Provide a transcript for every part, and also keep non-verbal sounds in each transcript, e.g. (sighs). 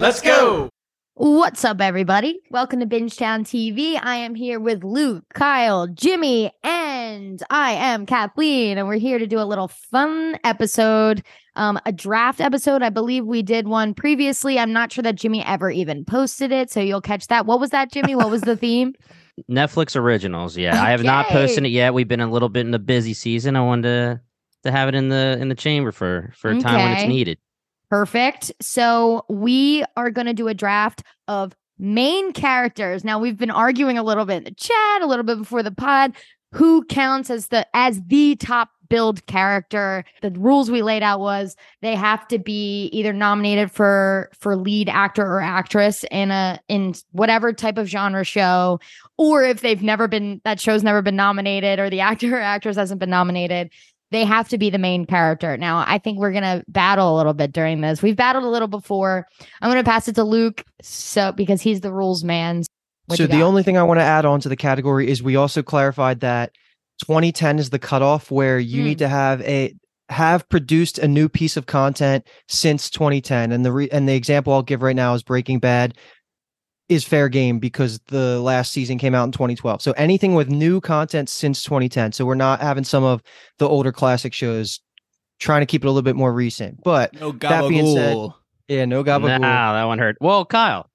Let's go. What's up, everybody? Welcome to Bingetown TV. I am here with Luke, Kyle, Jimmy, and I am Kathleen, and we're here to do a little fun episode, um, a draft episode. I believe we did one previously. I'm not sure that Jimmy ever even posted it, so you'll catch that. What was that, Jimmy? What was the (laughs) theme? Netflix originals. Yeah, I have not posted it yet. We've been a little bit in the busy season. I wanted to to have it in the in the chamber for for a time when it's needed. Perfect. So we are going to do a draft of main characters. Now we've been arguing a little bit in the chat, a little bit before the pod, who counts as the as the top build character. The rules we laid out was they have to be either nominated for for lead actor or actress in a in whatever type of genre show or if they've never been that show's never been nominated or the actor or actress hasn't been nominated they have to be the main character. Now, I think we're gonna battle a little bit during this. We've battled a little before. I'm gonna pass it to Luke, so because he's the rules man. What so the only thing I want to add on to the category is we also clarified that 2010 is the cutoff where you Hmm. need to have a have produced a new piece of content since 2010 and the re- and the example I'll give right now is Breaking Bad is fair game because the last season came out in 2012. So anything with new content since 2010. So we're not having some of the older classic shows trying to keep it a little bit more recent. But No That being said, yeah, no gabagool. Nah, that one hurt. Well, Kyle,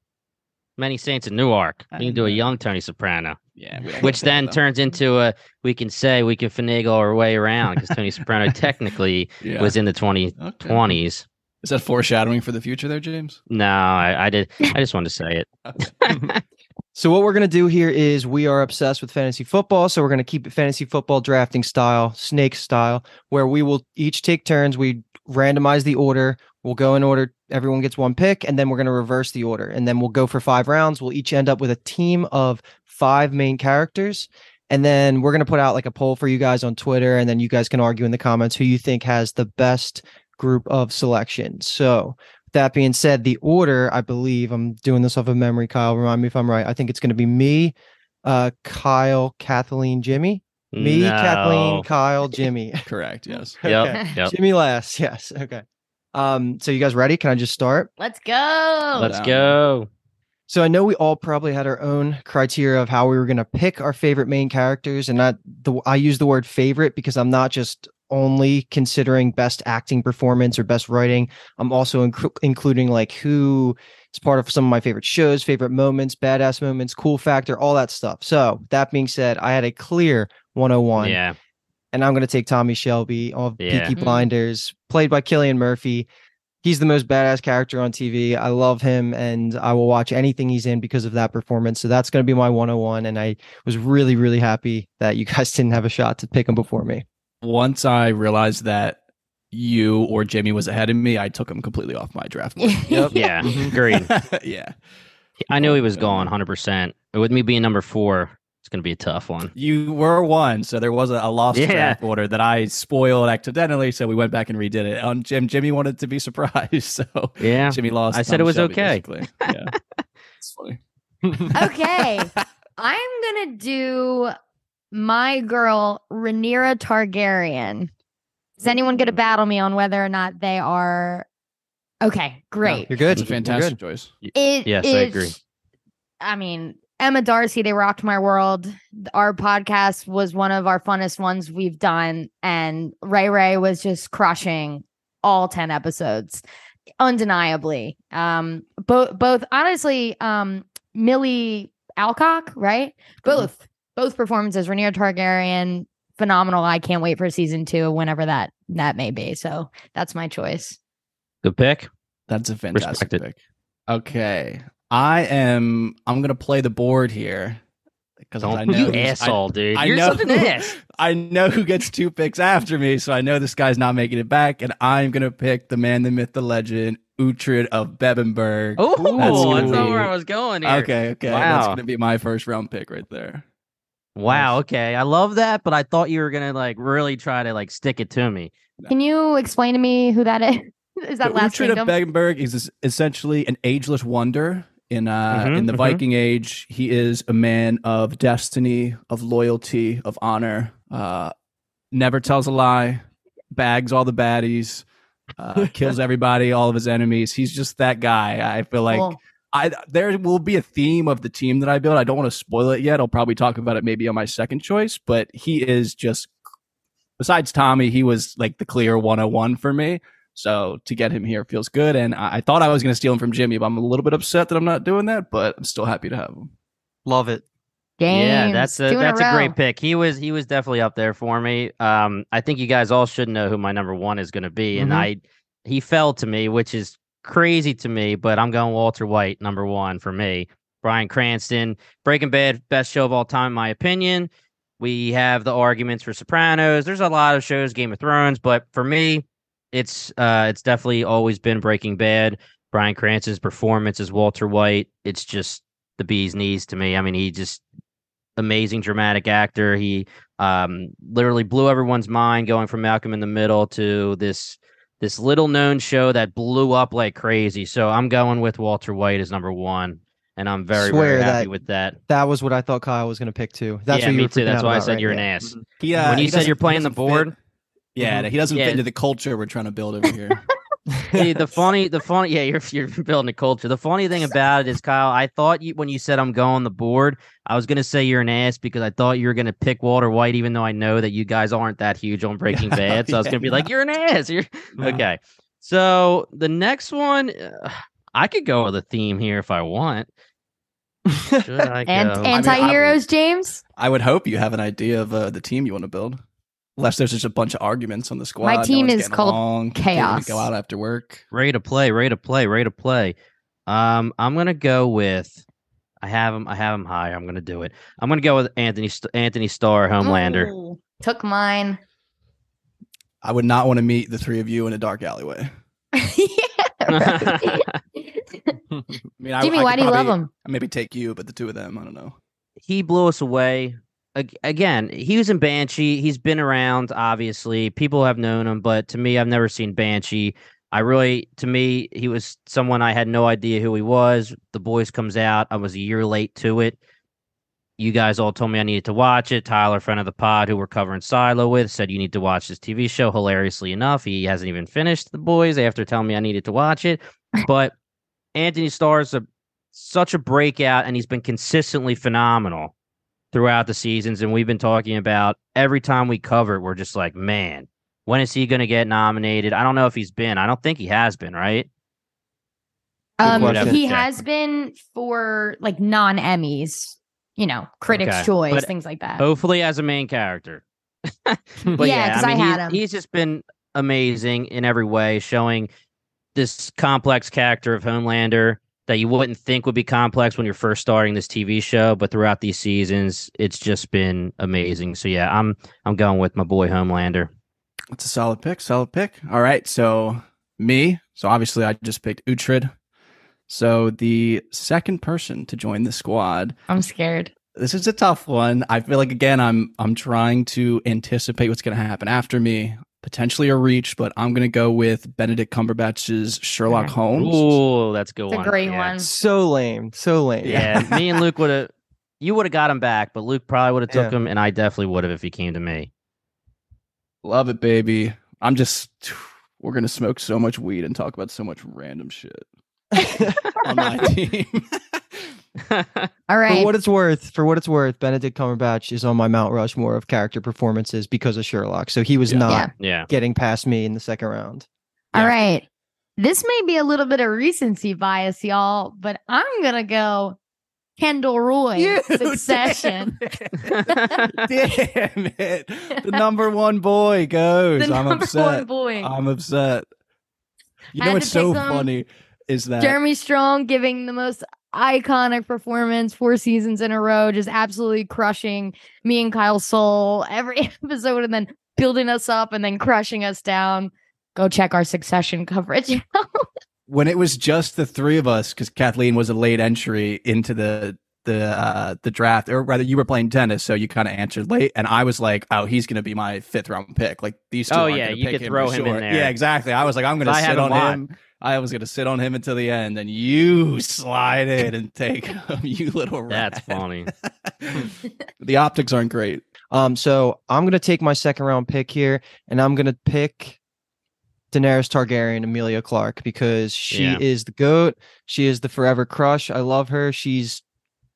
many saints in Newark. I You can do a young Tony Soprano, Yeah, which then though. turns into a we can say we can finagle our way around because Tony Soprano (laughs) technically Yeah. was in the twenty Okay. Twenties. Is that foreshadowing for the future there, James? No, I, I did. I just wanted to say it. (laughs) (laughs) So what we're gonna do here is we are obsessed with fantasy football, so we're gonna keep it fantasy football drafting style, snake style, where we will each take turns. We randomize the order. We'll go in order. Everyone gets one pick, and then we're gonna reverse the order, and then we'll go for five rounds. We'll each end up with a team of five main characters, and then we're gonna put out like a poll for you guys on Twitter, and then you guys can argue in the comments who you think has the best group of selections. So that being said, the order, I believe, I'm doing this off of memory, Kyle. Remind me if I'm right. I think it's going to be me, uh, Kyle, Kathleen, Jimmy. Me, Kathleen, Kyle, (laughs) Jimmy. Correct. Yes. (laughs) Yep. Okay. Yep. Jimmy last. (laughs) Yes. Okay. Um, so you guys ready? Can I just start? Let's go. Let's go. So I know we all probably had our own criteria of how we were going to pick our favorite main characters, and not the I use the word favorite because I'm not just only considering best acting performance or best writing. I'm also inclu- including like who is part of some of my favorite shows, favorite moments, badass moments, cool factor, all that stuff. So that being said, I had a clear 101, Yeah. and I'm going to take Tommy Shelby of Yeah. Peaky Mm. Blinders, played by Cillian Murphy. He's the most badass character on TV. I love him, and I will watch anything he's in because of that performance. So that's going to be my 101. And I was really, really happy that you guys (laughs) didn't have a shot to pick him before me. Once I realized that you or Jimmy was ahead of me, I took him completely off my draft. board. (laughs) Yep. Yeah. (laughs) Mhm. Agreed. yeah. I knew he was gone 100%. With me being number four, it's going to be a tough one. You were one, so there was a, a lost Yeah. draft order that I spoiled accidentally. So we went back and redid it. On Jim, Jimmy wanted to be (laughs) surprised, so Yeah. Jimmy lost. I said it was Shelby, okay. basically. Yeah, it's funny. okay. I'm gonna do my girl Rhaenyra Targaryen. Is anyone gonna battle me on whether or not they are okay? Great. You're good. It's a fantastic good. choice. It Yes, I agree. I mean, Emma Darcy, they rocked my world. Our podcast was one of our funnest ones we've done, and Ray Ray was just crushing all 10 episodes undeniably. Um, both, both, honestly, um, Milly Alcock, right? Both, both performances. Rhaenyra Targaryen, phenomenal. I can't wait for season two, whenever that that may be. So that's my choice. Good pick. That's a fantastic Respect it. pick. Okay, I am. I'm gonna play the board here because I Don't know you who's- I- asshole, dude. I You're know. such an ass. I know who gets two picks after me, so I know this guy's not making it back, and I'm gonna pick the man, the myth, the legend, Uhtred of Bebbanburg. Oh, that's, that's not be- where I was going here. okay, okay, that's gonna be my first round pick right there. Wow. Okay. I love that, but I thought you were gonna like really try to like stick it to me. Can you explain to me who that is? (laughs) Is that The last Uhtred kingdom? of Bebbanburg is essentially an ageless wonder in uh Mhm, in the mhm. Viking age. He is a man of destiny, of loyalty, of honor. Uh, never tells a lie, bags all the baddies. uh, kills (laughs) everybody, all of his enemies. He's just that guy. I feel like Cool. I there will be a theme of the team that I build. I don't want to spoil it yet. I'll probably talk about it maybe on my second choice, but he is just besides Tommy, he was like the clear 101 for me. So to get him here feels good. And I, I thought I was going to steal him from Jimmy, but I'm a little bit upset that I'm not doing that. But I'm still happy to have him. Love it. Yeah, that's a that's a, row. great pick. He was he was definitely up there for me. Um, I think you guys all should know who my number one is going to be, and Mhm. I he fell to me, which is crazy to me. But I'm going Walter White, number one for me. Bryan Cranston, Breaking Bad, best show of all time, in my opinion. We have the arguments for Sopranos. There's a lot of shows, Game of Thrones, but for me, it's uh, it's definitely always been Breaking Bad. Bryan Cranston's performance as Walter White, it's just the bee's knees to me. I mean, he just amazing dramatic actor. He um literally blew everyone's mind going from Malcolm in the Middle to this this little known show that blew up like crazy. So I'm going with Walter White as number one, and I'm very Swear very happy that- with that. That was what I thought Kyle was going to pick too. That's yeah, what you me too. That's why I said right? you're an Yeah. ass. He, uh, When you he said you're playing the doesn't fit- board, yeah, he doesn't Yeah. fit into the culture we're trying to build over here. (laughs) See, the (laughs) funny, the funny, yeah, you're you're building a culture. The funny thing about it is, Kyle, I thought you when you said I'm going the board, I was gonna say you're an ass because I thought you were gonna pick Walter White, even though I know that you guys aren't that huge on (laughs) Breaking Bad. So I was gonna be no. like, you're an ass. You're No. (laughs) okay. So the next one, uh, I could go with a theme here if I want. Should I And go? mean, I anti-heroes, James. I would hope you have an idea of uh, the team you want to build. Unless there's just a bunch of arguments on the squad. My team one's is getting called along, can't even Chaos. Go out after work. Ready to play, ready to play, ready to play. Um, I'm gonna go with. I have him. I have him high. I'm gonna do it. I'm gonna go with Anthony St- Anthony Starr, Homelander. Ooh, took mine. I would not want to meet the three of you in a dark alleyway. (laughs) yeah. (laughs) I mean, I, Jimmy, I could why do you love him? Maybe take you, but the two of them, I don't know. he blew us away. Ag- Again, he was in Banshee. He's been around, obviously. People have known him, but to me, I've never seen Banshee. I really, to me, he was someone I had no idea who he was. The Boys comes out. I was a year late to it. You guys all told me I needed to watch it. Tyler, friend of the pod, who we're covering Silo with, said you need to watch this TV show. Hilariously enough, he hasn't even finished The Boys after telling me I needed to watch it. (laughs) But Anthony Starr's a such a breakout, and he's been consistently phenomenal throughout the seasons. And we've been talking about every time we cover it, we're just like, man, when is he going to get nominated? I don't know if he's been. I don't think he has been, right? Um, he Check. has been for like non Emmys, you know, Critics' Okay. Choice, But things like that. Hopefully, as a main character. (laughs) But Yeah, yeah, 'cause I I mean, had he's, him. he's just been amazing in every way, showing this complex character of Homelander that you wouldn't think would be complex when you're first starting this TV show, but throughout these seasons, it's just been amazing. So yeah, I'm I'm going with my boy Homelander. That's a solid pick. Solid pick. All right. So me. So obviously I just picked Uhtred. So the second person to join the squad. I'm scared. This is a tough one. I feel like again I'm I'm trying to anticipate what's going to happen after me. Potentially a reach, but I'm going to go with Benedict Cumberbatch's Sherlock Okay. Holmes. Ooh, that's a good It's a great yeah. one. So lame. So lame. Yeah, (laughs) me and Luke would have. You would have got him back, but Luke probably would have took Yeah. him, and I definitely would have if he came to me. Love it, baby. I'm just we're going to smoke so much weed and talk about so much random shit (laughs) on my (laughs) team. All (laughs) For what it's worth, for what it's worth, Benedict Cumberbatch is on my Mount Rushmore of character performances because of Sherlock. So he was Yeah. not Yeah. yeah, getting past me in the second round. All Yeah. right. This may be a little bit of recency bias, y'all, but I'm going to go Kendall Roy, You, (laughs) Succession. (laughs) Damn it. The number one boy goes. The I'm number upset. one boy. I'm upset. You know what's so funny is that Jeremy Strong giving the most iconic performance four seasons in a row, just absolutely crushing me and Kyle Soul every (laughs) episode and then building us up and then crushing us down. Go check our succession coverage. (laughs) when it was just the three of us, because Kathleen was a late entry into the the uh the draft, or rather you were playing tennis, so you kind of answered late, and I was like, oh, he's gonna be my fifth round pick. Like these two. Oh, yeah, you pick could throw for him in there. Yeah, exactly. I was like, I'm gonna sit have him on him. I was gonna sit on him until the end, and you slide in and take (laughs) him, you little rat. that's funny. (laughs) the optics aren't great. Um, so I'm gonna take my second round pick here, and I'm gonna pick Daenerys Targaryen, Emilia Clarke, because she Yeah. is the goat. She is the forever crush. I love her. She's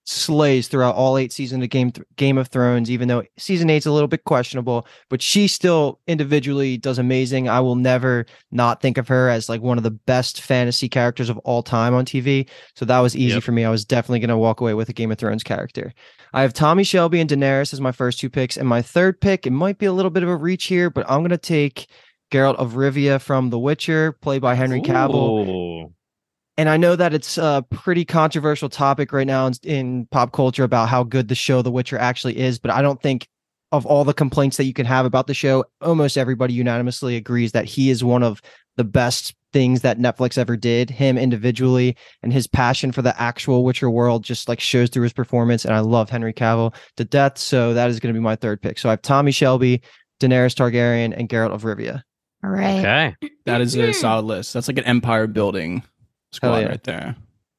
slays throughout all eight seasons of Game Game of Thrones, even though season eight's a little bit questionable, but she still individually does amazing. I will never not think of her as like one of the best fantasy characters of all time on TV. So that was easy Yep. for me. I was definitely going to walk away with a Game of Thrones character. I have Tommy Shelby and Daenerys as my first two picks, and my third pick, it might be a little bit of a reach here, but I'm going to take Geralt of Rivia from The Witcher, played by Henry Cavill Ooh. And I know that it's a pretty controversial topic right now in, in pop culture about how good the show The Witcher actually is, but I don't think of all the complaints that you can have about the show, almost everybody unanimously agrees that he is one of the best things that Netflix ever did. Him individually and his passion for the actual Witcher world just like shows through his performance. And I love Henry Cavill to death. So that is going to be my third pick. So I have Tommy Shelby, Daenerys Targaryen, and Geralt of Rivia. All right. Okay. That is a mm-hmm. solid list. That's like an empire building squad yeah. right there.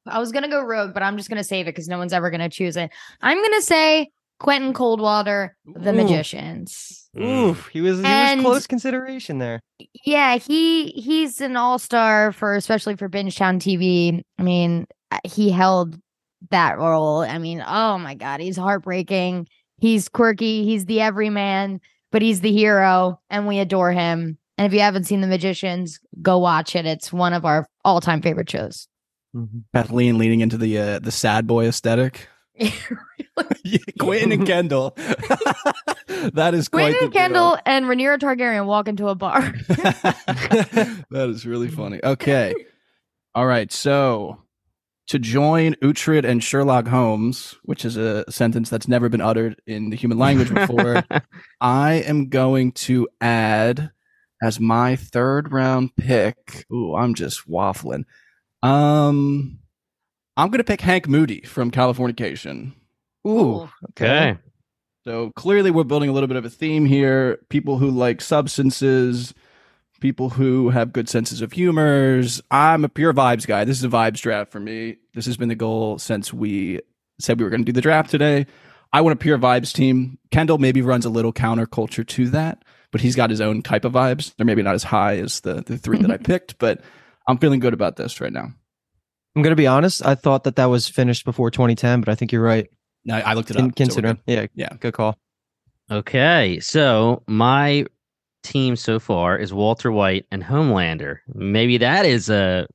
I was gonna go rogue, but I'm just gonna save it because no one's ever gonna choose it. I'm gonna say Quentin Coldwater, The Ooh. Magicians. Ooh, he was, he And- was close consideration there. Yeah, he he's an all star for especially for Bingetown TV. I mean, uh, he held that role. I mean, oh my god, he's heartbreaking. He's quirky. He's the everyman, but he's the hero, and we adore him. And if you haven't seen The Magicians, go watch it. It's one of our all time favorite shows. Kathleen leaning into the uh, the sad boy aesthetic. (laughs) (laughs) Yeah, Quentin and Kendall. (laughs) that is quite Quentin the Kendall and Rhaenyra Targaryen walk into a bar. that is really funny. Okay. All right. So to join Uhtred and Sherlock Holmes, which is a sentence that's never been uttered in the human language before, I am going to add as my third round pick. Ooh, I'm just waffling. Um, I'm gonna pick Hank Moody from Californication. Ooh, okay. So clearly, we're building a little bit of a theme here. People who like substances, people who have good senses of humors. I'm a pure vibes guy. This is a vibes draft for me. This has been the goal since we said we were going to do the draft today. I want a pure vibes team. Kendall maybe runs a little counterculture to that, but he's got his own type of vibes. They're maybe not as high as the the three that I mm-hmm. picked, but I'm feeling good about this right now. I'm gonna be honest. I thought that that was finished before 2010, but I think you're right. No, I looked it Con- up. so we're considering, good. yeah, Yeah. good call. Okay. So my team so far is Walter White and Homelander. Maybe that is a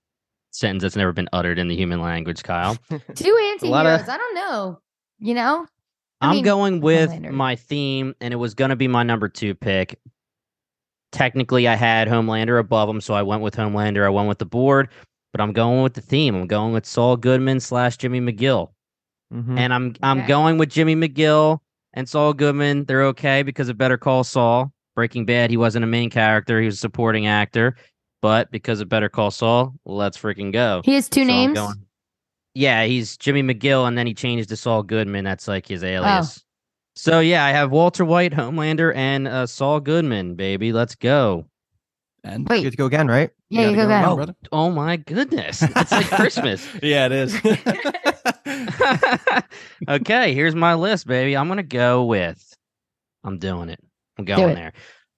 sentence that's never been uttered in the human language, Kyle. (laughs) Two A lot anti-heroes. of- I don't know. You know? I I'm mean, going with Homelander. my theme, and it was going to be my number two pick. Technically, I had Homelander above him, so I went with Homelander. I went with the board, but I'm going with the theme. I'm going with Saul Goodman slash Jimmy McGill, Mhm. and I'm I'm Okay. going with Jimmy McGill and Saul Goodman. They're okay because of Better Call Saul. Breaking Bad, he wasn't a main character; he was a supporting actor. But because of Better Call Saul, let's freaking go. He has two So I'm names. Going- Yeah, he's Jimmy McGill, and then he changed to Saul Goodman. That's like his alias. So yeah, I have Walter White, Homelander, and uh, Saul Goodman. Baby, let's go. And Wait, Good to go again, right? yeah, you gotta go go back. now, Oh. Oh my goodness, (laughs) it's like Christmas. (laughs) yeah, it is. (laughs) okay, here's my list, baby. I'm gonna go with. I'm doing it. I'm going it. there.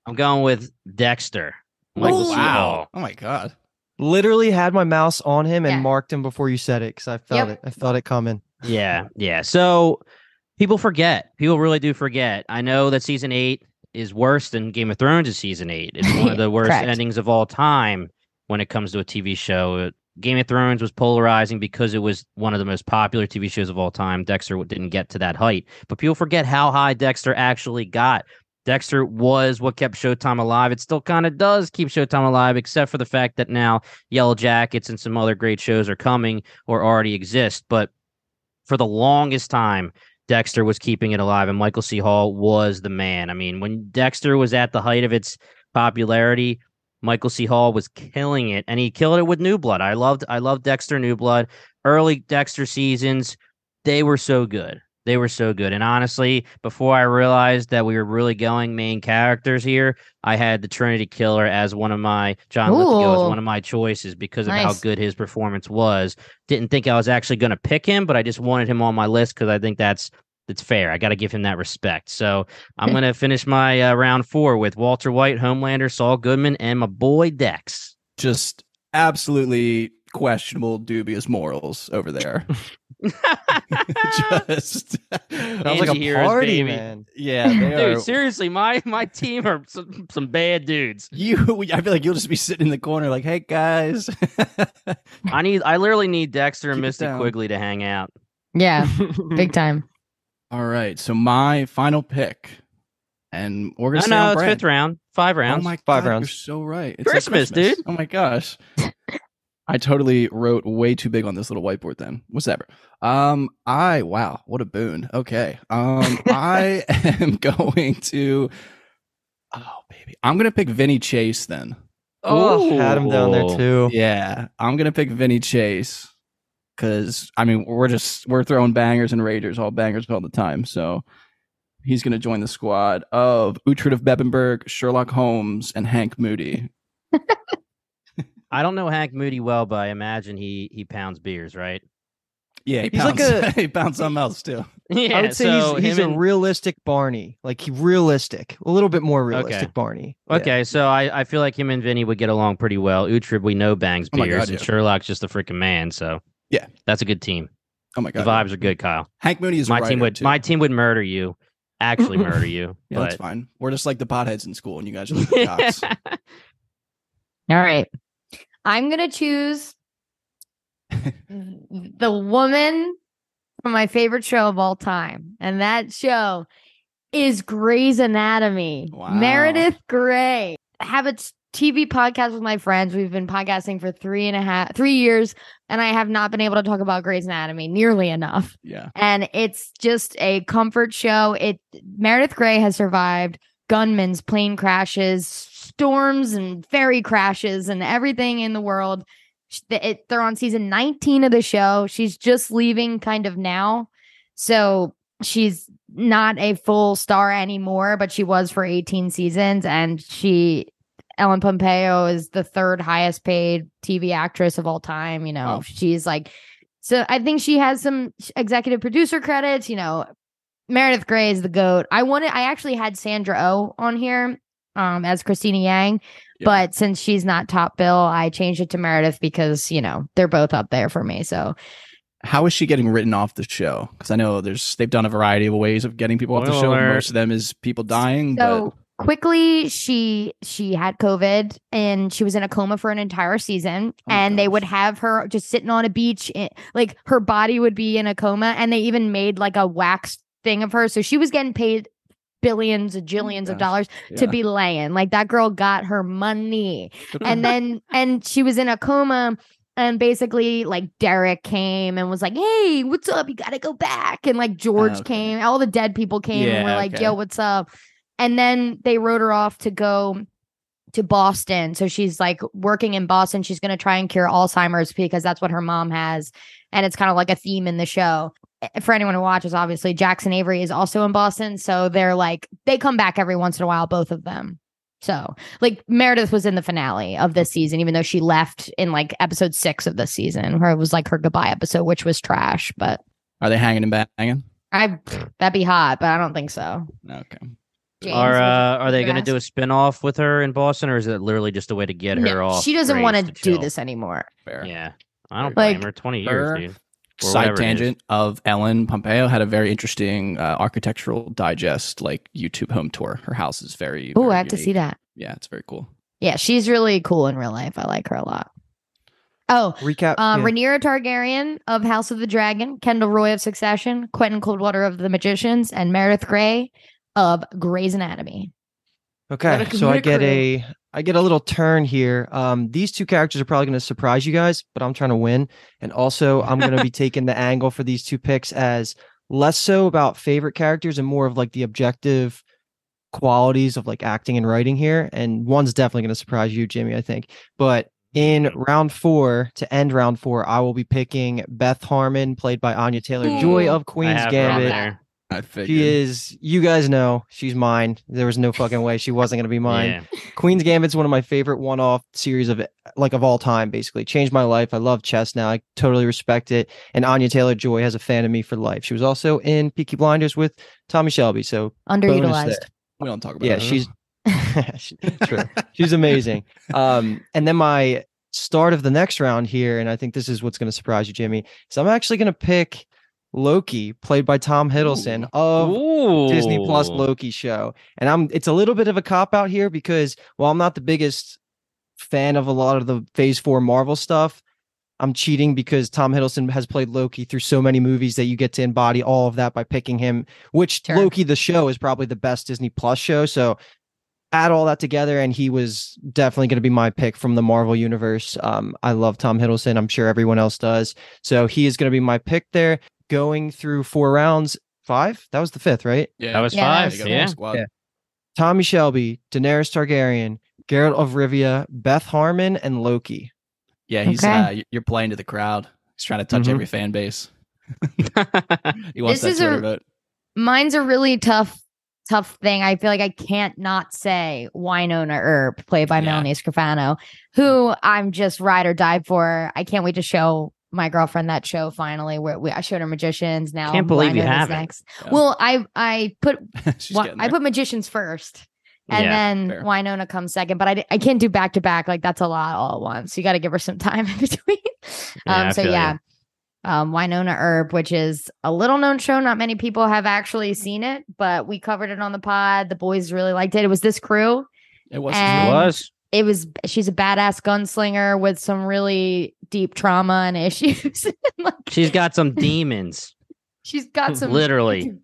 I'm going with Dexter. Michael Ooh. C. wow. Oh my god. Literally had my mouse on him and Yeah. marked him before you said it because I felt Yep. it. I felt it coming. Yeah, yeah. So people forget. People really do forget. I know that season eight is worse than Game of Thrones' is season eight. It's one of the (laughs) worst endings of all time when it comes to a TV show. Uh, Game of Thrones was polarizing because it was one of the most popular TV shows of all time. Dexter didn't get to that height, but people forget how high Dexter actually got. Dexter was what kept Showtime alive. It still kind of does keep Showtime alive, except for the fact that now Yellowjackets and some other great shows are coming or already exist. But for the longest time, Dexter was keeping it alive, and Michael C. Hall was the man. I mean, when Dexter was at the height of its popularity, Michael C. Hall was killing it, and he killed it with New Blood. I loved, I loved Dexter New Blood. Early Dexter seasons, they were so good. They were so good. And honestly, before I realized that we were really going main characters here, I had the Trinity Killer as one of my John Lithgow as one of my choices because of how good his performance was. Didn't think I was actually going to pick him, but I just wanted him on my list because I think that's it's fair. I got to give him that respect. So I'm going (laughs) to finish my uh, round four with Walter White, Homelander, Saul Goodman, and my boy Dex. Just absolutely questionable, dubious morals over there. (laughs) (laughs) Just Sounds like a Anti-heroes, party, baby. man. yeah, (laughs) they Dude, are. seriously, my my team are some, some bad dudes. You, I feel like you'll just be sitting in the corner, like, "Hey guys." I need, I literally need Dexter and Keep it Misty. Quigley to hang out. Yeah, big time. All right, so my final pick, and we're gonna stay no, it's brand. fifth round, five oh rounds. Oh my Five God, rounds. You're so right. It's like Christmas, dude. Oh my gosh. I totally wrote way too big on this little whiteboard then. Whatever. Um, I wow, what a boon. Okay. Um, (laughs) I am (laughs) going to Oh baby. I'm gonna pick Vinny Chase then. Oh, had him down there too. Yeah, I'm gonna pick Vinny Chase. Cause I mean we're just we're throwing bangers and raiders, all bangers all the time. So he's gonna join the squad of Uhtred of Bebbanburg, Sherlock Holmes, and Hank Moody. (laughs) I don't know Hank Moody well, but I imagine he he pounds beers, right? Yeah, he He's like pounds, (laughs) he pounds something else too. (laughs) Yeah, I would say so he's, he's a and- realistic Barney, like he realistic, a little bit more realistic Okay. Barney. Yeah. Okay, so I, I feel like him and Vinny would get along pretty well. Uhtred we know bangs Oh beers, God, and yeah. Sherlock's just a freaking man. So Yeah. that's a good team. Oh my God, The god, vibes are good, Kyle. Hank Moody is a My team would too. my team would murder you, actually (laughs) murder you. Yeah, that's fine. We're just like the potheads in school, and you guys are like the jocks. All right. I'm going to choose (laughs) the woman from my favorite show of all time. And that show is Grey's Anatomy. Wow. Meredith Grey. I have a TV podcast with my friends. We've been podcasting for three and a half, three years, and I have not been able to talk about Grey's Anatomy nearly enough yeah, and it's just a comfort show. It Meredith Grey has survived gunmen's plane crashes, storms, and ferry crashes, and everything in the world. They're on season 19 of the show. She's just leaving kind of now. So she's not a full star anymore, but she was for 18 seasons. And she, Ellen Pompeo, is the third highest paid TV actress of all time. You know, Wow. she's like, so I think she has some executive producer credits. You know, Meredith Grey is the goat. I wanted, I actually had Sandra O on here um as Cristina Yang, Yeah. but since she's not top bill, I changed it to Meredith because you know they're both up there for me. So how is she getting written off the show? Because I know there's they've done a variety of ways of getting people off the show. alert. Most of them is people dying. so quickly she she had covid and she was in a coma for an entire season Oh my and they would have her just sitting on a beach in, like her body would be in a coma and they even made like a wax thing of her so she was getting paid billions and oh jillions of dollars but, to be laying like that girl got her money and then (laughs) and she was in a coma and basically like Derek came and was like, "Hey, what's up? You got to go back." And like George okay. came, all the dead people came and were like, okay. "Yo, what's up?" And then they wrote her off to go to Boston. So she's like working in Boston. She's going to try and cure Alzheimer's because that's what her mom has. And it's kind of like a theme in the show. For anyone who watches, obviously, Jackson Avery is also in Boston. So they're like, they come back every once in a while, both of them. So, like, Meredith was in the finale of this season, even though she left in like episode six of this season, where it was like her goodbye episode, which was trash. But Are they hanging and banging? I, that'd be hot, but I don't think so. Okay. James, are uh, are they going to do a spin off with her in Boston, or is it literally just a way to get her off? she doesn't want to do chill? this anymore. Fair. Yeah, I don't Like, blame her. Twenty her years, dude. Or Side whatever it is. tangent of Ellen Pompeo had a very interesting uh, architectural digest, like YouTube home tour. Her house is very. Oh, I have to see that. Yeah, it's very cool. Yeah, she's really cool in real life. I like her a lot. Oh, Recap. um, yeah. Rhaenyra Targaryen of House of the Dragon, Kendall Roy of Succession, Quentin Coldwater of The Magicians, and Meredith Grey of Grey's Anatomy. Okay, a- so I get crew. a I get a little turn here. Um, these two characters are probably going to surprise you guys, but I'm trying to win, and also I'm going to be (laughs) taking the angle for these two picks as less so about favorite characters and more of like the objective qualities of like acting and writing here. And one's definitely going to surprise you, Jimmy, I think. But in round four, to end round four, I will be picking Beth Harmon, played by Anya Taylor Joy of Queen's Gambit. There. I figured. She is. You guys know she's mine. There was no fucking way she wasn't gonna be (laughs) mine. Yeah. Queen's Gambit's one of my favorite one-off series of like of all time. Basically, changed my life. I love chess now. I totally respect it. And Anya Taylor Joy has a fan of me for life. She was also in Peaky Blinders with Tommy Shelby. So Underutilized. we don't talk about Yeah, that. she's (laughs) true. She's amazing. Um, and then my start of the next round here, and I think this is what's going to surprise you, Jimmy. So I'm actually going to pick Loki, played by Tom Hiddleston of Disney Plus Loki show. And I'm it's a little bit of a cop out here because while I'm not the biggest fan of a lot of the phase four Marvel stuff, I'm cheating because Tom Hiddleston has played Loki through so many movies that you get to embody all of that by picking him, which. Loki the show is probably the best Disney Plus show. So add all that together and he was definitely going to be my pick from the Marvel universe. Um, I love Tom Hiddleston. I'm sure everyone else does. So he is going to be my pick there going through four rounds. Five? That was the fifth, right? yeah, That was Yeah, that five. was Yeah. squad. Yeah. Tommy Shelby, Daenerys Targaryen, Geralt of Rivia, Beth Harmon, and Loki. Yeah, he's Okay. uh, you're playing to the crowd. He's trying to touch Mhm. every fan base. (laughs) He wants This that is a- vote. Mine's a really tough, tough thing. I feel like I can't not say Wynonna Earp, played by Yeah. Melanie Scrofano, who I'm just ride or die for. I can't wait to show my girlfriend that show finally. Where we, I showed her Magicians. Now Can't believe you haven't. next. Yeah. Well, I I put (laughs) She's Wi- getting I put Magicians first. And Yeah, then fair. Wynonna comes second, but I, I can't do back to back. Like that's a lot all at once. You got to give her some (laughs) time in between. Yeah, um, I so yeah, you. um, Wynonna Earp, which is a little known show. Not many people have actually seen it, but we covered it on the pod. The boys really liked it. It was this crew. it was. It was. It was she's a badass gunslinger with some really deep trauma and (laughs) issues. (laughs) Like, She's got some demons. (laughs) she's got some Literally.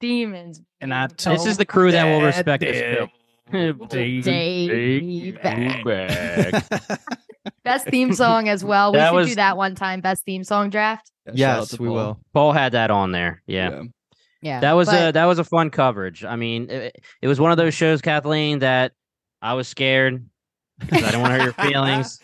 demons. And I baby. This is the crew that will respect this damn pick. Day back. back. Best theme song as well. We That should was- do that one time. Best theme song draft. Yeah, yes, we Paul. will. Paul had that on there. Yeah. Yeah. That was but- a that was a fun coverage. I mean, it, it was one of those shows, Kathleen, that I was scared because I didn't want to hurt your feelings.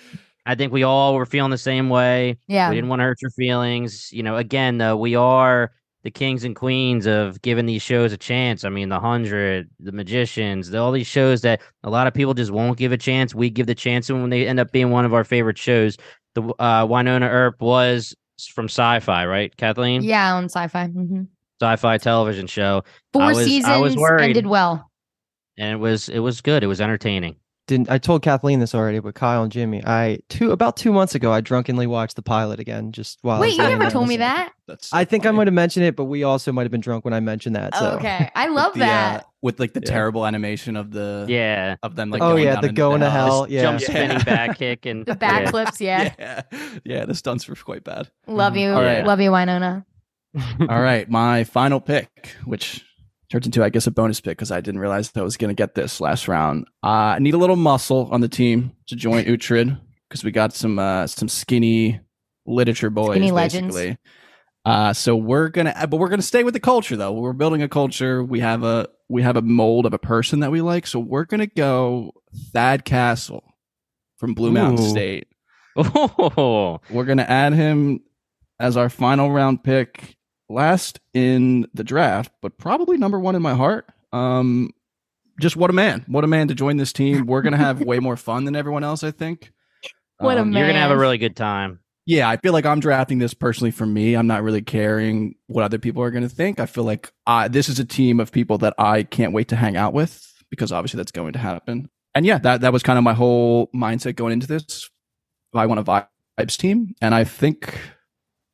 I think we all were feeling the same way. yeah. We didn't want to hurt your feelings. You know, again, though, we are the kings and queens of giving these shows a chance. I mean, The Hundred, The Magicians, the, all these shows that a lot of people just won't give a chance. We give the chance, and when they end up being one of our favorite shows, the uh, Wynonna Earp was from Syfy, right, Kathleen? Yeah, on Syfy. hmm Sci-Fi television show, Four was- I was seasons worried. ended well. and it was it was good. It was entertaining. Didn't I told Kathleen this already, but Kyle and Jimmy, I two about two months ago, I drunkenly watched the pilot again. Just while I Wait, was you never there. told me that. That's so I think I might have mentioned it, but we also might have been drunk when I mentioned that. So. Oh, okay, I (laughs) With love the, uh, that. with like the Yeah. terrible animation of the Yeah, of them like oh going yeah, down the into going to house. hell. Yeah. jump Yeah. spinning back kick and (laughs) The yeah. backflips, yeah. (laughs) yeah, yeah. The stunts were quite bad. Love you, All right. love you, Wynonna. All right, my final pick, which turns into I guess a bonus pick because I didn't realize that I was going to get this last round. Uh, I need a little muscle on the team to join Uhtred because we got some uh, some skinny literature boys, Skinny legends. basically. Uh, so we're gonna, uh, but we're gonna stay with the culture though. We're building a culture. We have a we have a mold of a person that we like. So we're gonna go Thad Castle from Blue Mountain Ooh. State. Oh, (laughs) We're gonna add him as our final round pick, last in the draft, but probably number one in my heart. Um, just what a man! What a man to join this team. We're gonna have way more fun than everyone else. I think. (laughs) What a Um, man. you're gonna have a really good time. Yeah, I feel like I'm drafting this personally for me. I'm not really caring what other people are going to think. I feel like I, this is a team of people that I can't wait to hang out with because obviously that's going to happen. And yeah, that that was kind of my whole mindset going into this. I want a vibes team, and I think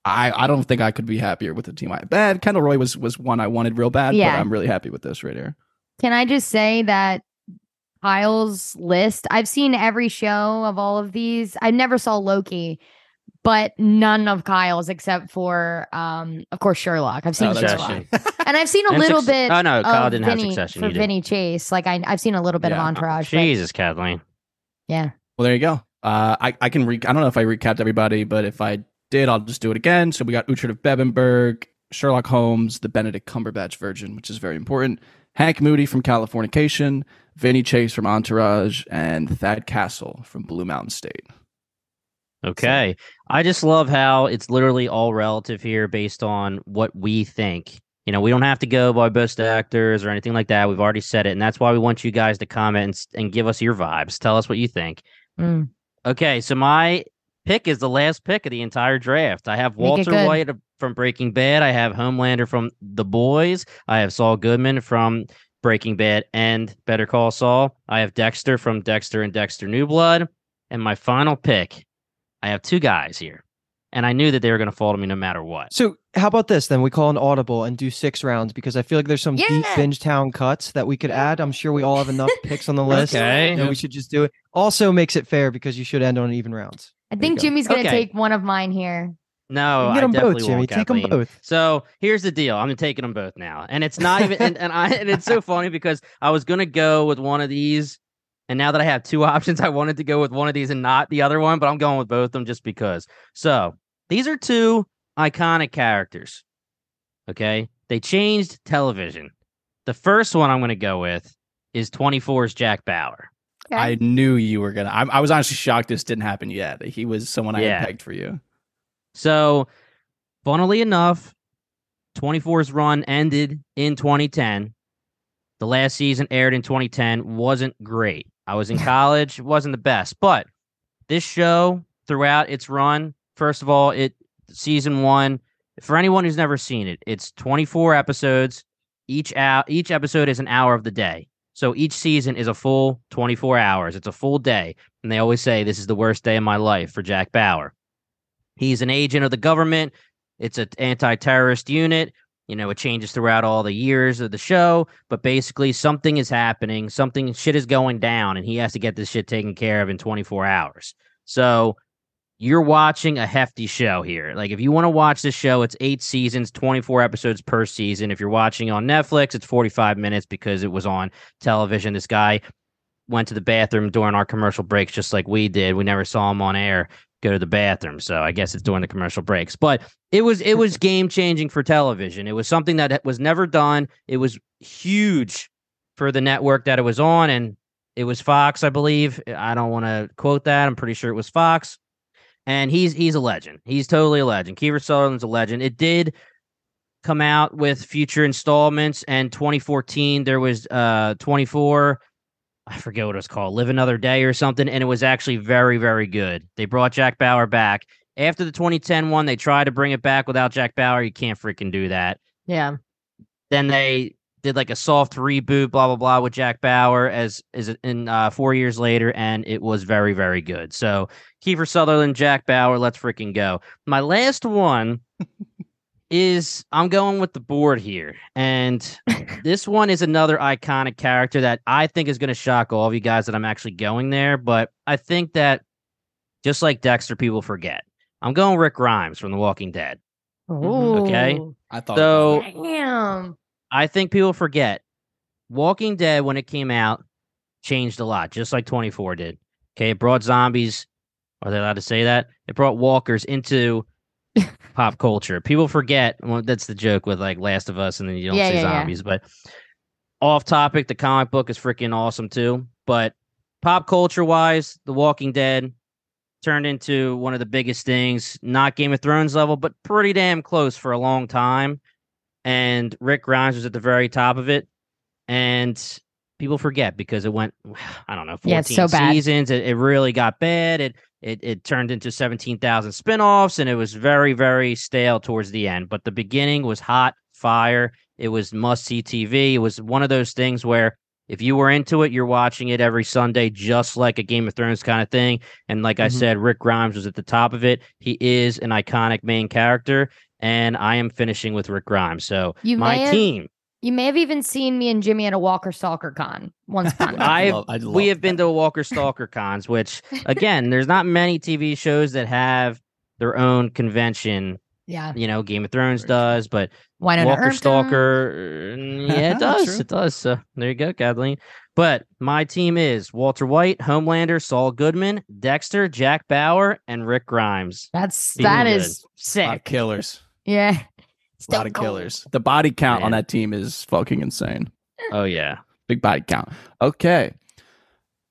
I I don't think I could be happier with the team I bad. Kendall Roy was was one I wanted real bad, Yeah. but I'm really happy with this right here. Can I just say that Kyle's list? I've seen every show of all of these. I never saw Loki, but none of Kyle's except for, um, of course, Sherlock. I've seen Oh, Sherlock, (laughs) and I've seen a And little Succe- bit. Oh no, Kyle of didn't have Vinny, succession. for you. Vinny Chase. Like I, I've seen a little bit of Yeah. Entourage. but Jesus, Kathleen. yeah, Well, there you go. Uh, I, I can re- I don't know if I recapped everybody, but if I did, I'll just do it again. So we got Uhtred of Bebbanburg, Sherlock Holmes, the Benedict Cumberbatch virgin, which is very important. Hank Moody from Californication, Vinny Chase from Entourage, and Thad Castle from Blue Mountain State. Okay. I just love how it's literally all relative here based on what we think You know, we don't have to go by best actors or anything like that. We've already said it, and that's why we want you guys to comment and, and give us your vibes. Tell us what you think. Mm. Okay, so my pick is the last pick of the entire draft. I have Walter. White from Breaking Bad. I have Homelander from The Boys. I have Saul Goodman from Breaking Bad and Better Call Saul. I have Dexter from Dexter and Dexter New Blood. And my final pick, I have two guys here. And I knew that they were going to fall to me no matter what. So how about this then? We call an audible and do six rounds because I feel like there's some deep Bingetown cuts that we could add. I'm sure we all have enough (laughs) picks on the list. Okay. And we should just do it. Also makes it fair because you should end on even rounds. I There think go. Jimmy's gonna Okay. take one of mine here. No, You I get them definitely both, Jimmy. won't, Take them both. So here's the deal. I'm taking them both now, and it's not even. And, and I and it's so (laughs) funny because I was gonna go with one of these, and now that I have two (laughs) options, I wanted to go with one of these and not the other one, but I'm going with both of them just because. So these are two iconic characters. Okay, they changed television. The first one I'm gonna go with is 24's Jack Bauer. Okay. I knew you were gonna. I, I was honestly shocked this didn't happen yet. He was someone I Yeah. had pegged for you. So, funnily enough, 24's run ended in 2010. The last season aired in 2010 wasn't great. I was in (laughs) college, it wasn't the best, but this show throughout its run, first of all, it season 1, for anyone who's never seen it, it's 24 episodes. Each out each episode is an hour of the day. So each season is a full 24 hours. It's a full day. And they always say this is the worst day of my life for Jack Bauer. He's an agent of the government. It's an anti-terrorist unit. You know, it changes throughout all the years of the show, but basically something is happening, something shit is going down, and he has to get this shit taken care of in 24 hours. So you're watching a hefty show here. Like if you want to watch this show, it's eight seasons, 24 episodes per season. If you're watching on Netflix, it's 45 minutes because it was on television. This guy went to the bathroom during our commercial breaks just like we did. We never saw him on air go to the bathroom. So I guess it's during the commercial breaks. But it was it was (laughs) game changing for television. It was something that was never done. It was huge for the network that it was on, and it was Fox, I believe. I don't want to quote that. I'm pretty sure it was Fox. And he's he's a legend. He's totally a legend. Kiefer Sutherland's a legend. It did come out with future installments, and 2014 there was uh 24 I forget what it was called, Live Another Day or something, and it was actually very, very good. They brought Jack Bauer back. After the 2010 one, they tried to bring it back without Jack Bauer. You can't freaking do that. Yeah. Then they did like a soft reboot, blah blah blah, with Jack Bauer as is in uh, four years later, and it was very, very good. So Kiefer Sutherland, Jack Bauer, let's freaking go. My last one (laughs) is I'm going with the board here, and this one is another iconic character that I think is going to shock all of you guys that I'm actually going there. But I think that just like Dexter, people forget. I'm going Rick Grimes from The Walking Dead. Okay. I thought. So Damn. I think people forget Walking Dead when it came out changed a lot, just like 24 did. Okay, it brought zombies. Are they allowed to say that? It brought walkers into (laughs) pop culture. People forget. Well, that's the joke with like Last of Us, and then you don't Yeah, say yeah, yeah. zombies. But off topic, the comic book is freaking awesome too. But pop culture wise, The Walking Dead turned into one of the biggest things, not Game of Thrones level, but pretty damn close for a long time. And Rick Grimes was at the very top of it. And people forget because it went, (sighs) I don't know, 14 Yeah, so seasons. It, it really got bad. It, it it turned into 17,000 spinoffs and it was very, very stale towards the end. But the beginning was hot fire. It was must see TV. It was one of those things where if you were into it, you're watching it every Sunday, just like a Game of Thrones kind of thing. And like I Mhm. said, Rick Grimes was at the top of it. He is an iconic main character, and I am finishing with Rick Grimes. So You my have- team, You may have even seen me and Jimmy at a Walker Stalker con once (laughs) upon a time. I- love- I love we have been that. to Walker Stalker cons, which (laughs) again, there's not many TV shows that have their own convention. Yeah. You know, Game of Thrones does, but Why not? Walker Stalker, mm, yeah, it (laughs) does. True. It does. So there you go, Kathleen. But my team is Walter White, Homelander, Saul Goodman, Dexter, Jack Bauer, and Rick Grimes. That's Feeling that good. is A lot sick. killers. Yeah. A lot Stone of Cold. killers. The body count on that team is fucking insane. Oh yeah. Big body count. Okay.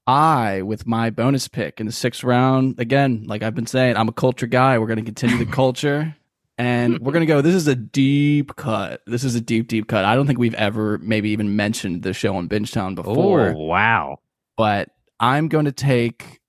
I, with my bonus pick in the sixth round, again, like I've been saying, I'm a culture guy. We're going to continue the (laughs) culture. And we're gonna go. This is a deep cut. This is a deep, deep cut. I don't think we've ever maybe even mentioned the show on Bingetown oh, before. Oh, wow. but I'm going to take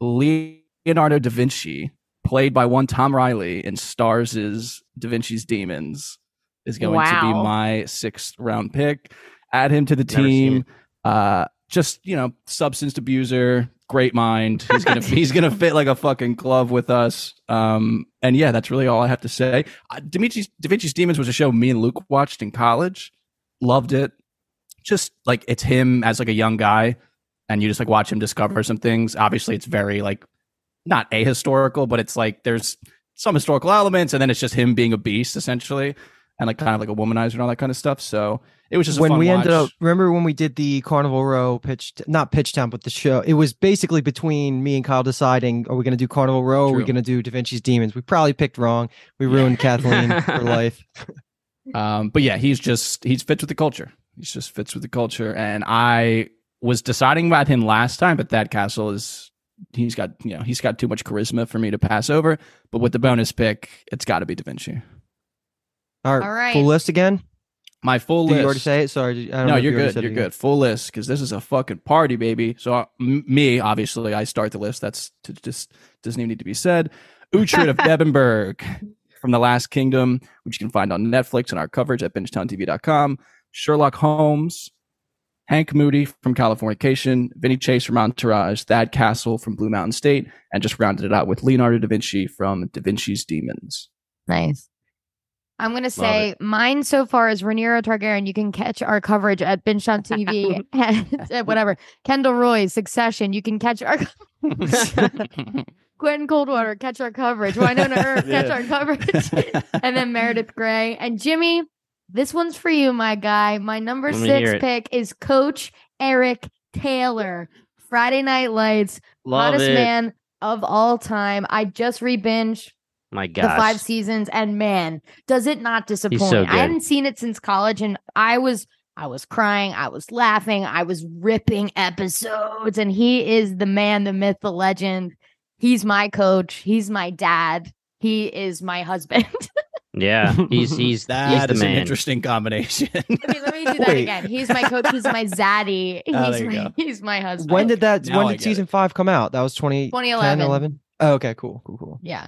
Leonardo da Vinci, played by one Tom Riley in Starz' Da Vinci's Demons, is going to be my sixth round pick. Add him to the Never team. Uh, just you know, substance abuser, great mind. (laughs) He's gonna he's gonna fit like a fucking glove with us. Um, and yeah, that's really all I have to say. Uh, Da Vinci's, da Vinci's Demons was a show me and Luke watched in college. Loved it. Just like it's him as like a young guy and you just like watch him discover some things. Obviously, it's very like not ahistorical, but it's like there's some historical elements, and then it's just him being a beast essentially, and like kind of like a womanizer and all that kind of stuff. So it was just a when we ended up remember when we did the carnival row pitch not pitch town but the show? It was basically between me and kyle deciding are we going to do carnival row? Or are we going to do da vinci's demons? We probably picked wrong. We ruined kathleen (laughs) for life. (laughs) Um, but yeah, he's just he's fits with the culture. He's just fits with the culture, and I was deciding about him last time, but that castle is he's got you know he's got too much charisma for me to pass over. But with the bonus pick, it's got to be Da Vinci. all right, All right. full list again My full did list. you already say it sorry I don't no, if you're you good. You're good. Full list because this is a fucking party, baby. So uh, m- me, obviously, I start the list. That's to, just doesn't even need to be said. Uhtred of (laughs) Bebbanburg from The Last Kingdom, which you can find on Netflix and our coverage at bingetowntv.com. Sherlock Holmes, Hank Moody from Californication, Vinny Chase from Entourage, Thad Castle from Blue Mountain State, and just rounded it out with Leonardo da Vinci from Da Vinci's Demons. Nice. I'm gonna say mine so far is Rhaenyra Targaryen. You can catch our coverage at Bingetown TV, (laughs) (laughs) at whatever. Kendall Roy, Succession. You can catch our (laughs) Gwen Coldwater, catch our coverage. Wynonna Earp, catch Yeah. our coverage. and then Meredith Grey and Jimmy. This one's for you, my guy. My number six pick is Coach Eric Taylor. Friday Night Lights, Love hottest it. man of all time. I just re-binged My the five seasons and man does it not disappoint so i hadn't seen it since college and i was i was crying i was laughing i was ripping episodes and he is the man the myth the legend he's my coach he's my dad he is my husband (laughs) Yeah, (laughs) he's he's he's That the is an interesting combination. okay let me do that Wait. again he's my coach he's my zaddy (laughs) ah, he's, Oh, my, go. (laughs) he's my husband when did that Now when I did get season five come out that was 20 2011. 11 oh okay cool cool cool yeah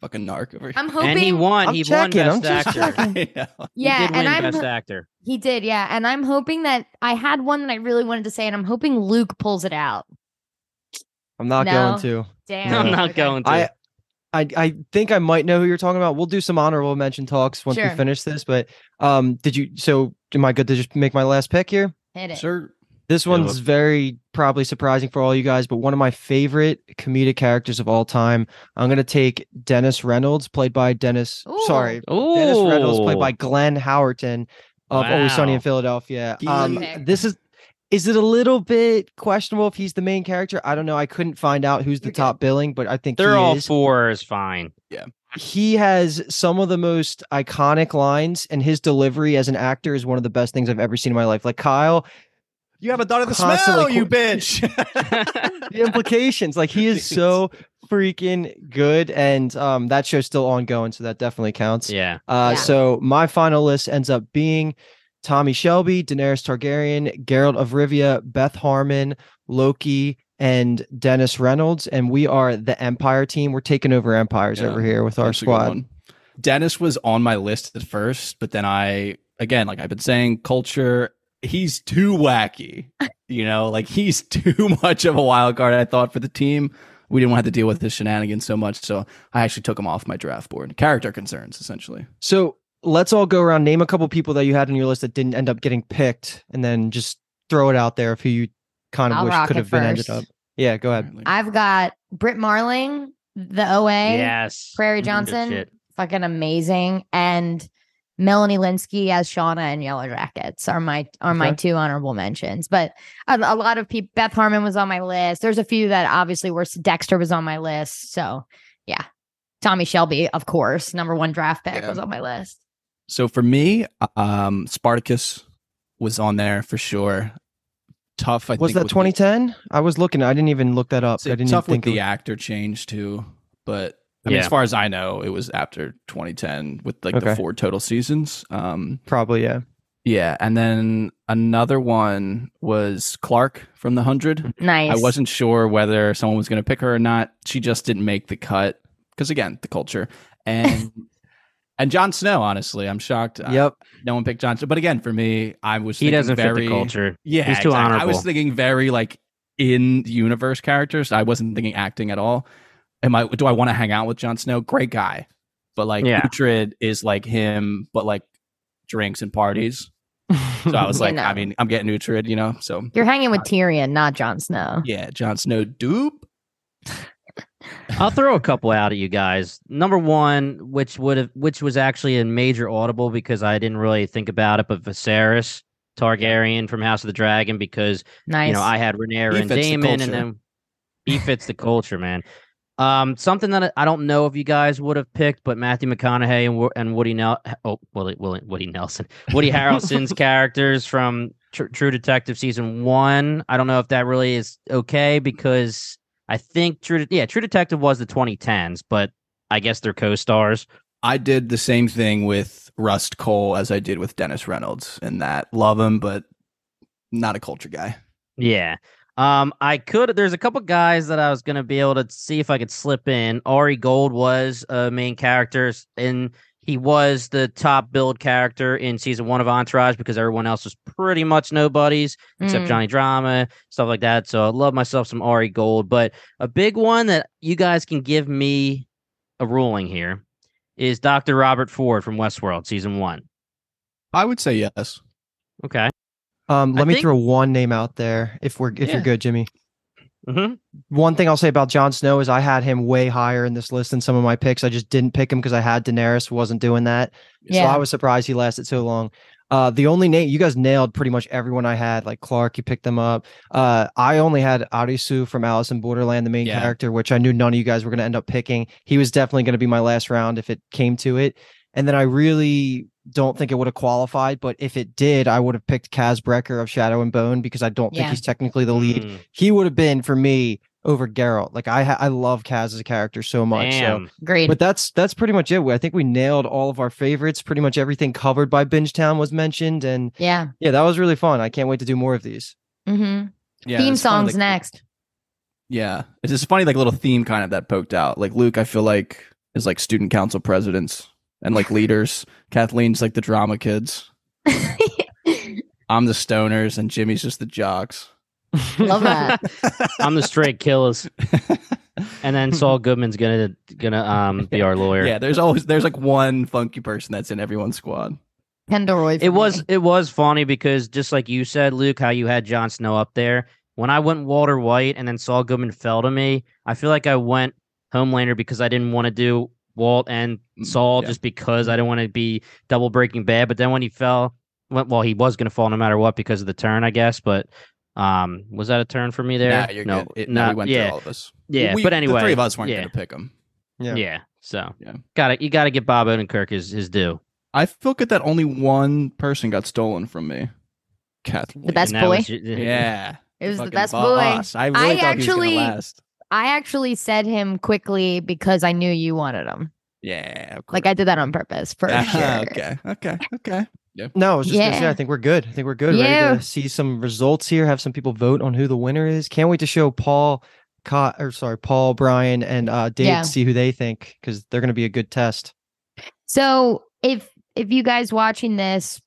Fucking narc over here. i'm hoping And he won. I'm he checking, won Best just Actor. checking. I know. yeah he did win and i'm Best Actor. he did yeah and i'm hoping that i had one that i really wanted to say and i'm hoping luke pulls it out i'm not No. going to damn I'm not Okay. going to. I, I I think I might know who you're talking about. We'll do some honorable mention talks once Sure. we finish this. But um, did you? So am I good to just make my last pick here? hit it Sure. This one's it. very probably surprising for all you guys, but one of my favorite comedic characters of all time. I'm gonna take Dennis Reynolds, played by Dennis. Ooh. Sorry, Ooh. Dennis Reynolds, played by Glenn Howerton of Always Sunny in Philadelphia. Um, Good this is. Is it a little bit questionable if he's the main character? I don't know. I couldn't find out who's the You're good. top billing, but I think They're he all is. four is fine. Yeah. He has some of the most iconic lines and his delivery as an actor is one of the best things I've ever seen in my life. Like Kyle, You haven't thought of the Constantly smell, you (laughs) bitch. the implications, like he is (laughs) so freaking good and um that show's still ongoing, so that definitely counts. yeah. Uh Yeah. so my final list ends up being Tommy Shelby, Daenerys Targaryen, Geralt of Rivia, Beth Harmon, Loki, and Dennis Reynolds. And we are the Empire team. We're taking over empires Yeah, over here with our That's a good squad. Dennis was on my list at first, but then I again, like I've been saying, culture. He's too wacky. You know, like he's (laughs) too much of a wild card. I thought for the team, we didn't want to deal with his shenanigans so much, so I actually took him off my draft board. Character concerns, essentially. So let's all go around. Name a couple people that you had on your list that didn't end up getting picked, and then just throw it out there of who you kind of I'll wish could it have been ended up. Yeah, go ahead. I've got Brit Marling, the OA, Yes. Prairie Johnson, fucking amazing, and Melanie Lynskey as Shauna and Yellowjackets are my are my two honorable mentions. But a, a lot of people, Beth Harmon was on my list. There's a few that obviously were. Dexter was on my list. So yeah, Tommy Shelby, of course, number one draft pick Yeah. was on my list. So for me, um, Spartacus was on there for sure. Tough. I Was think that with the- 2010? I was looking. I didn't even look that up. It's I didn't tough even with the of- actor change too, but I mean, Yeah. as far as I know, it was after 2010 with like Okay. the four total seasons. Um, Probably, yeah. yeah, and then another one was Clarke from the Hundred. Nice. I wasn't sure whether someone was going to pick her or not. She just didn't make the cut because again, the culture and and Jon Snow. Honestly, I'm shocked. uh, Yep. no one picked Jon Snow. But again, for me, I was He thinking doesn't very, fit the culture. Yeah, He's too exactly. I was thinking very like in universe characters. I wasn't thinking acting at all. Am I? Do I want to hang out with Jon Snow? Great guy, but like Yeah. Uhtred is like him, but like drinks and parties. So I (laughs) was You like, I mean, I'm getting Uhtred, you know. So You're hanging with Tyrion, not Jon Snow. yeah, Jon Snow dupe. I'll throw a couple out at you guys. Number one, which would have, which was actually a major audible because I didn't really think about it, but Viserys Targaryen from House of the Dragon because Nice. you know I had Rhaenyra and fits the Daemon, and then he fits the culture, man. Um, something that I- I don't know if you guys would have picked, but Matthew McConaughey and and Woody Nel oh Woody, Woody, Woody Nelson, Woody (laughs) Harrelson's characters from Tr- True Detective season one. I don't know if that really is okay because I think True yeah True Detective was the 2010s, but I guess they're co-stars. I did the same thing with Rust Cohle as I did with Dennis Reynolds, and that love him, but not a culture guy. Yeah. Um, I could. There's a couple guys that I was gonna be able to see if I could slip in. Ari Gold was a main character, and he was the top build character in season one of Entourage because everyone else was pretty much nobodies except Mm. Johnny Drama, stuff like that. So I love myself some Ari Gold. But a big one that you guys can give me a ruling here is Dr. Robert Ford from Westworld season one. I would say yes. Okay. Um, I let me think- throw one name out there if we're if Yeah. you're good, Jimmy. Hmm One thing I'll say about Jon Snow is I had him way higher in this list than some of my picks. I just didn't pick him because I had Daenerys, wasn't doing that. So I was surprised he lasted so long. Uh, the only name you guys nailed pretty much everyone I had, like Clarke, you picked them up. Uh, I only had Arisu from Alice in Borderland, the main Yeah. character, which I knew none of you guys were going to end up picking. He was definitely going to be my last round if it came to it. And then I really don't think it would have qualified, but if it did, I would have picked Kaz Brekker of Shadow and Bone because I don't think Yeah. he's technically the lead. Mm, He would have been for me over Geralt. Like I, ha- I love Kaz as a character so much. So Damn. Agreed. but that's that's pretty much it. I think we nailed all of our favorites. Pretty much everything covered by Bingetown was mentioned, and yeah. yeah, that was really fun. I can't wait to do more of these. Mm-hmm. Yeah, Theme it's funny, songs like- next. Yeah, it's just funny, like a little theme kind of that poked out. Like Luke, I feel like is like student council presidents and like leaders. Kathleen's like the drama kids. I'm the stoners, and Jimmy's just the jocks. Love that. (laughs) I'm the straight killers. And then Saul Goodman's gonna gonna um be our lawyer. Yeah, there's always there's like one funky person that's in everyone's squad. Kendall Roy. It was me. it was funny because just like you said, Luke, how you had Jon Snow up there. When I went Walter White and then Saul Goodman fell to me, I feel like I went Homelander because I didn't want to do Walt and Mm, Saul yeah. just because I didn't want to be double breaking bad. But then when he fell, well, well, he was gonna fall no matter what because of the turn, I guess. But um, was that a turn for me there? Nah, you're no, good. It, no, no, we went yeah, through all of us. yeah. We- but anyway, the three of us weren't yeah, gonna pick him. Yeah. yeah. So Yeah. got to You got to give Bob Odenkirk his his due. I feel good that only one person got stolen from me. Kathleen. The best boy. was (laughs) your- Yeah, It was the fucking best boy. I really I thought actually- he was gonna last. I actually said him quickly because I knew you wanted him. Yeah, of Like. I did that on purpose for Ah, sure. Okay, okay, okay. No, I was just gonna say I think we're good. I think we're good. Yeah. Ready to see some results here. Have some people vote on who the winner is. Can't wait to show Paul, Co- or sorry, Paul, Brian, and uh, Dave Yeah. see who they think because they're gonna be a good test. So if if you guys watching this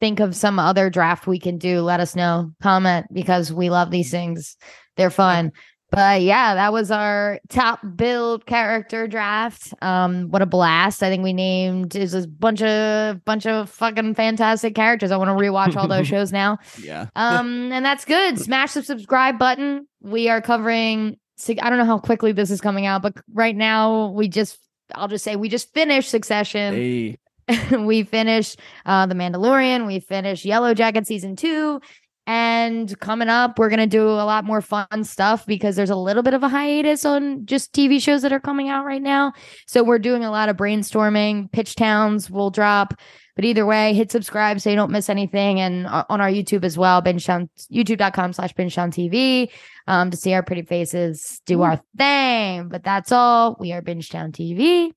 think of some other draft we can do, let us know. Comment because we love these things. They're fun. But yeah, that was our top build character draft. Um, what a blast! I think we named is a bunch of bunch of fucking fantastic characters. I want to rewatch all those (laughs) shows now. Yeah. (laughs) Um, and that's good. Smash the subscribe button. We are covering. I don't know how quickly this is coming out, but right now we just. I'll just say we just finished Succession. Hey, (laughs) we finished uh, The Mandalorian. We finished Yellowjacket season two. And coming up, we're going to do a lot more fun stuff because there's a little bit of a hiatus on just TV shows that are coming out right now. So we're doing a lot of brainstorming. Pitch Towns will drop But either way, hit subscribe so you don't miss anything. And on our YouTube as well, Bingetown, youtube.com slash Bingetown TV um, to see our pretty faces do our thing. But that's all. We are Bingetown TV.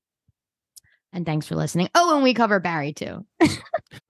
And thanks for listening. Oh, and we cover Barry too. (laughs)